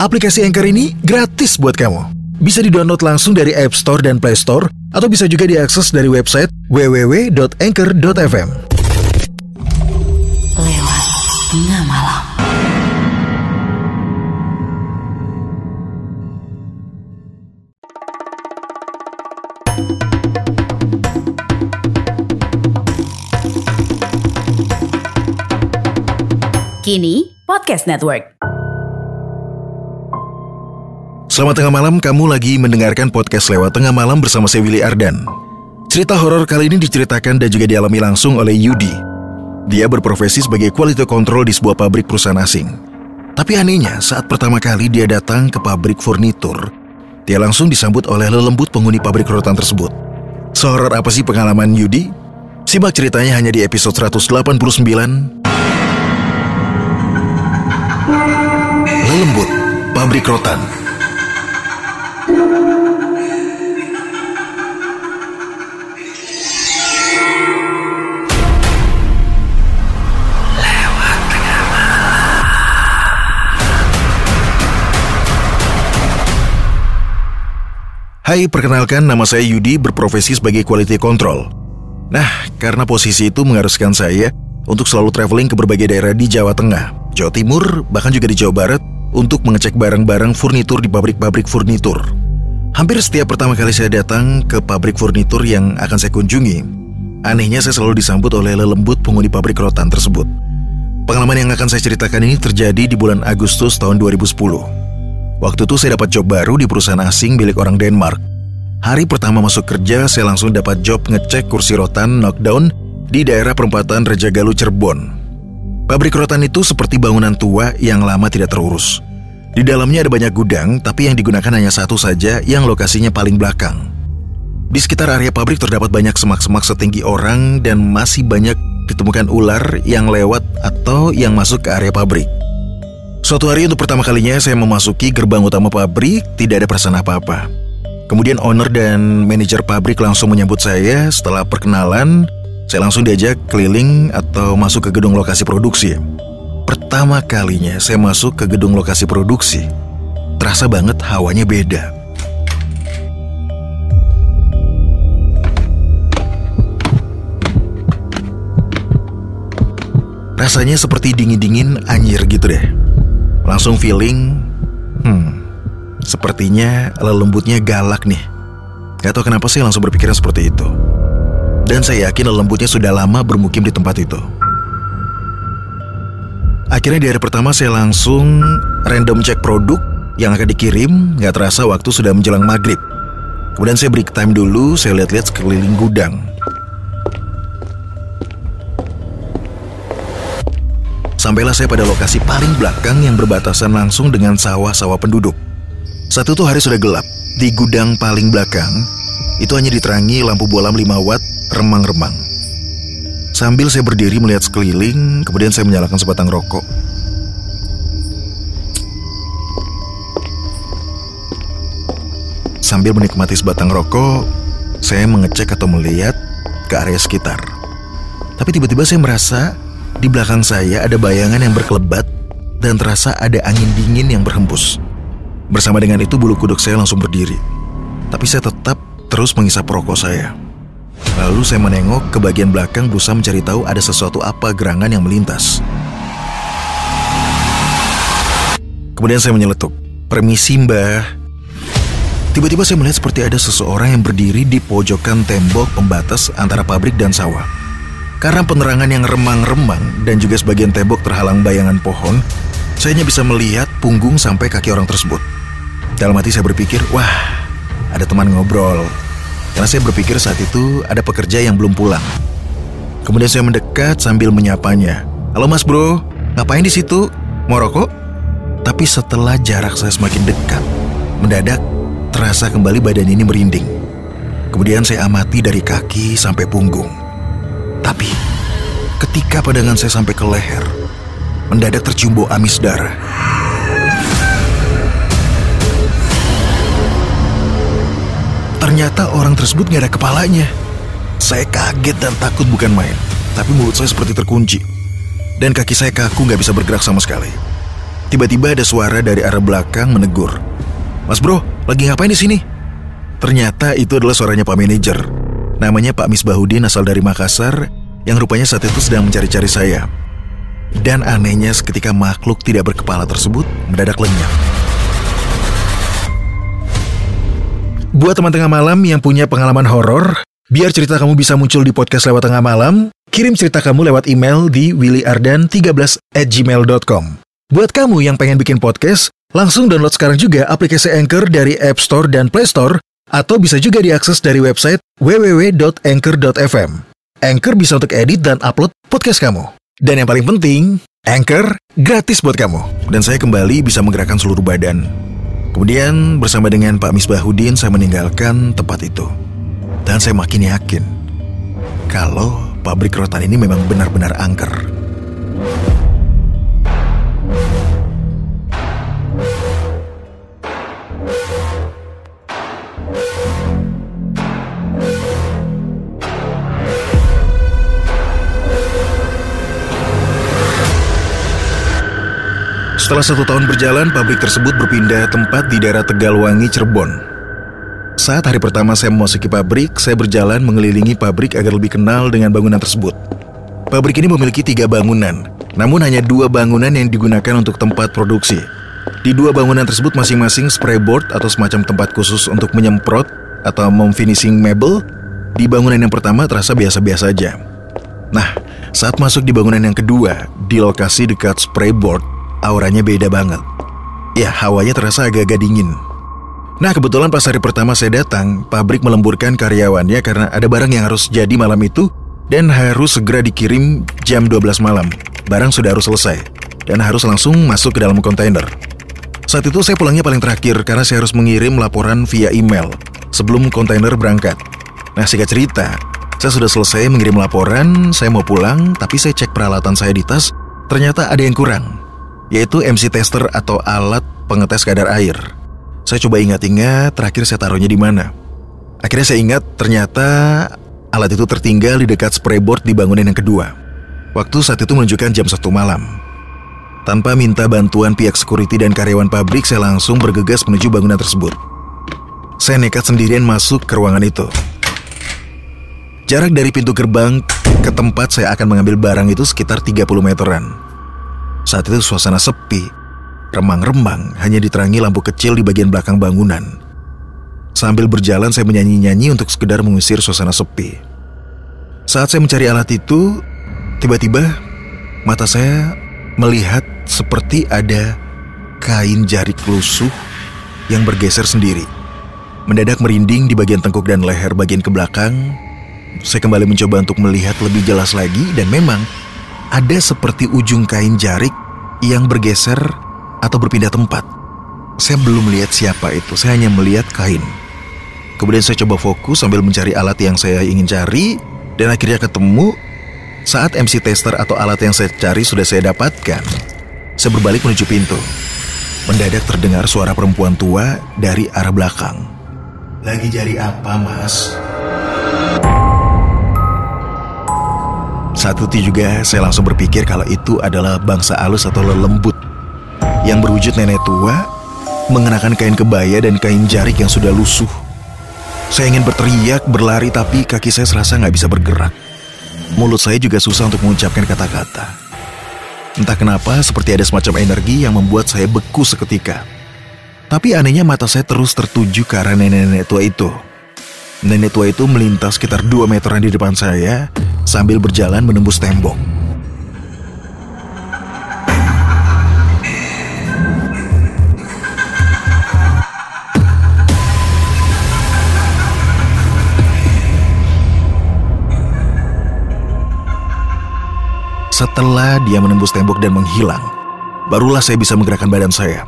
aplikasi Anchor ini gratis buat kamu. Bisa didownload langsung dari App Store dan Play Store atau bisa juga diakses dari website www.anchor.fm. Lewat tengah. Kini Podcast Network. Selamat tengah malam, kamu lagi mendengarkan podcast lewat tengah malam bersama saya Willy Ardan. Cerita horor kali ini diceritakan dan juga dialami langsung oleh Yudi. Dia berprofesi sebagai quality control di sebuah pabrik perusahaan asing. Tapi anehnya, saat pertama kali dia datang ke pabrik furnitur, dia langsung disambut oleh lelembut penghuni pabrik rotan tersebut. Sehoror apa sih pengalaman Yudi? Simak ceritanya hanya di episode 189 Lelembut, Pabrik Rotan. Hai, perkenalkan nama saya Yudi berprofesi sebagai quality control. Nah, karena posisi itu mengharuskan saya untuk selalu traveling ke berbagai daerah di Jawa Tengah, Jawa Timur, bahkan juga di Jawa Barat untuk mengecek barang-barang furnitur di pabrik-pabrik furnitur. Hampir setiap pertama kali saya datang ke pabrik furnitur yang akan saya kunjungi, anehnya saya selalu disambut oleh lelembut penghuni pabrik rotan tersebut. Pengalaman yang akan saya ceritakan ini terjadi di bulan Agustus tahun 2010. Waktu itu saya dapat job baru di perusahaan asing milik orang Denmark. Hari pertama masuk kerja, saya langsung dapat job ngecek kursi rotan knockdown di daerah perempatan Rejagalu Cirebon. Pabrik rotan itu seperti bangunan tua yang lama tidak terurus. Di dalamnya ada banyak gudang, tapi yang digunakan hanya satu saja yang lokasinya paling belakang. Di sekitar area pabrik terdapat banyak semak-semak setinggi orang dan masih banyak ditemukan ular yang lewat atau yang masuk ke area pabrik. Suatu hari untuk pertama kalinya saya memasuki gerbang utama pabrik, tidak ada perasaan apa-apa. Kemudian owner dan manajer pabrik langsung menyambut saya setelah perkenalan, saya langsung diajak keliling atau masuk ke gedung lokasi produksi. Pertama kalinya saya masuk ke gedung lokasi produksi, terasa banget hawanya beda. Rasanya seperti dingin-dingin anjir gitu deh. Langsung feeling, hmm, sepertinya lelembutnya galak nih. Gak tau kenapa saya langsung berpikiran seperti itu. Dan saya yakin lelembutnya sudah lama bermukim di tempat itu. Akhirnya di hari pertama saya langsung random cek produk yang akan dikirim, gak terasa waktu sudah menjelang maghrib. Kemudian saya break time dulu, saya lihat-lihat sekeliling gudang. Sampailah saya pada lokasi paling belakang yang berbatasan langsung dengan sawah-sawah penduduk. Saat itu hari sudah gelap. Di gudang paling belakang, itu hanya diterangi lampu bolam 5 watt remang-remang. Sambil saya berdiri melihat sekeliling, kemudian saya menyalakan sebatang rokok. Sambil menikmati sebatang rokok, saya mengecek atau melihat ke area sekitar. Tapi tiba-tiba saya merasa di belakang saya ada bayangan yang berkelebat dan terasa ada angin dingin yang berhembus. Bersama dengan itu bulu kuduk saya langsung berdiri. Tapi saya tetap terus mengisap rokok saya. Lalu saya menengok ke bagian belakang berusaha mencari tahu ada sesuatu apa gerangan yang melintas. Kemudian saya menyeletuk. Permisi mbah. Tiba-tiba saya melihat seperti ada seseorang yang berdiri di pojokan tembok pembatas antara pabrik dan sawah. Karena penerangan yang remang-remang dan juga sebagian tembok terhalang bayangan pohon, saya hanya bisa melihat punggung sampai kaki orang tersebut. Dalam hati saya berpikir, wah, ada teman ngobrol. Karena saya berpikir saat itu ada pekerja yang belum pulang. Kemudian saya mendekat sambil menyapanya. Halo mas bro, ngapain di situ? Mau rokok? Tapi setelah jarak saya semakin dekat, Mendadak, terasa kembali badan ini merinding. Kemudian saya amati dari kaki sampai punggung. Tapi, ketika pandangan saya sampai ke leher, mendadak tercium bau amis darah. Ternyata orang tersebut gak ada kepalanya. Saya kaget dan takut bukan main. Tapi mulut saya seperti terkunci. Dan kaki saya kaku gak bisa bergerak sama sekali. Tiba-tiba ada suara dari arah belakang menegur. Mas bro, lagi ngapain di sini? Ternyata itu adalah suaranya Pak Manajer. Namanya Pak Misbahudin asal dari Makassar yang rupanya saat itu sedang mencari-cari saya. Dan anehnya seketika makhluk tidak berkepala tersebut mendadak lenyap. Buat teman tengah malam yang punya pengalaman horor, biar cerita kamu bisa muncul di podcast lewat tengah malam, kirim cerita kamu lewat email di willyardan13 at gmail.com. Buat kamu yang pengen bikin podcast, langsung download sekarang juga aplikasi Anchor dari App Store dan Play Store, atau bisa juga diakses dari website www.anchor.fm. Anchor bisa untuk edit dan upload podcast kamu. Dan yang paling penting, Anchor gratis buat kamu. Dan saya kembali bisa menggerakkan seluruh badan. Kemudian bersama dengan Pak Misbahudin saya meninggalkan tempat itu. Dan saya makin yakin kalau pabrik rotan ini memang benar-benar angker. Setelah satu tahun berjalan, pabrik tersebut berpindah tempat di daerah Tegalwangi, Cirebon. Saat hari pertama saya memasuki pabrik, saya berjalan mengelilingi pabrik agar lebih kenal dengan bangunan tersebut. Pabrik ini memiliki tiga bangunan, namun hanya dua bangunan yang digunakan untuk tempat produksi. Di dua bangunan tersebut masing-masing sprayboard atau semacam tempat khusus untuk menyemprot atau memfinishing mebel. Di bangunan yang pertama terasa biasa-biasa saja. Nah, saat masuk di bangunan yang kedua, di lokasi dekat sprayboard, auranya beda banget. Ya, hawanya terasa agak-agak dingin. Nah, kebetulan pas hari pertama saya datang, pabrik melemburkan karyawannya karena ada barang yang harus jadi malam itu dan harus segera dikirim jam 12 malam. Barang sudah harus selesai dan harus langsung masuk ke dalam kontainer. Saat itu saya pulangnya paling terakhir karena saya harus mengirim laporan via email sebelum kontainer berangkat. Nah, singkat cerita, saya sudah selesai mengirim laporan, saya mau pulang, tapi saya cek peralatan saya di tas, ternyata ada yang kurang yaitu MC tester atau alat pengetes kadar air. Saya coba ingat-ingat terakhir saya taruhnya di mana. Akhirnya saya ingat ternyata alat itu tertinggal di dekat sprayboard di bangunan yang kedua. Waktu saat itu menunjukkan jam satu malam. Tanpa minta bantuan pihak security dan karyawan pabrik, saya langsung bergegas menuju bangunan tersebut. Saya nekat sendirian masuk ke ruangan itu. Jarak dari pintu gerbang ke tempat saya akan mengambil barang itu sekitar 30 meteran. Saat itu suasana sepi, remang-remang hanya diterangi lampu kecil di bagian belakang bangunan. Sambil berjalan saya menyanyi-nyanyi untuk sekedar mengusir suasana sepi. Saat saya mencari alat itu, tiba-tiba mata saya melihat seperti ada kain jarik lusuh yang bergeser sendiri. Mendadak merinding di bagian tengkuk dan leher bagian ke belakang. Saya kembali mencoba untuk melihat lebih jelas lagi dan memang ada seperti ujung kain jarik yang bergeser atau berpindah tempat. Saya belum melihat siapa itu, saya hanya melihat kain. Kemudian saya coba fokus sambil mencari alat yang saya ingin cari dan akhirnya ketemu saat MC tester atau alat yang saya cari sudah saya dapatkan. Saya berbalik menuju pintu. Mendadak terdengar suara perempuan tua dari arah belakang. Lagi cari apa, Mas? Saat itu juga saya langsung berpikir kalau itu adalah bangsa alus atau lelembut yang berwujud nenek tua mengenakan kain kebaya dan kain jarik yang sudah lusuh. Saya ingin berteriak, berlari tapi kaki saya serasa nggak bisa bergerak. Mulut saya juga susah untuk mengucapkan kata-kata. Entah kenapa seperti ada semacam energi yang membuat saya beku seketika. Tapi anehnya mata saya terus tertuju ke arah nenek-nenek tua itu. Nenek tua itu melintas sekitar 2 meteran di depan saya sambil berjalan menembus tembok. Setelah dia menembus tembok dan menghilang, barulah saya bisa menggerakkan badan saya.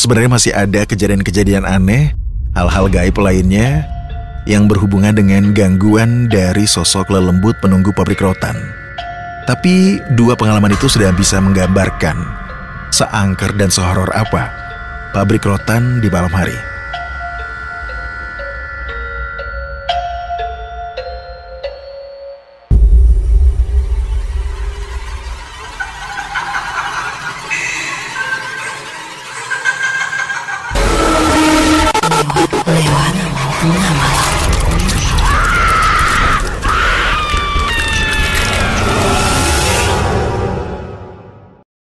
sebenarnya masih ada kejadian-kejadian aneh, hal-hal gaib lainnya yang berhubungan dengan gangguan dari sosok lelembut penunggu pabrik rotan. Tapi dua pengalaman itu sudah bisa menggambarkan seangker dan sehoror apa pabrik rotan di malam hari.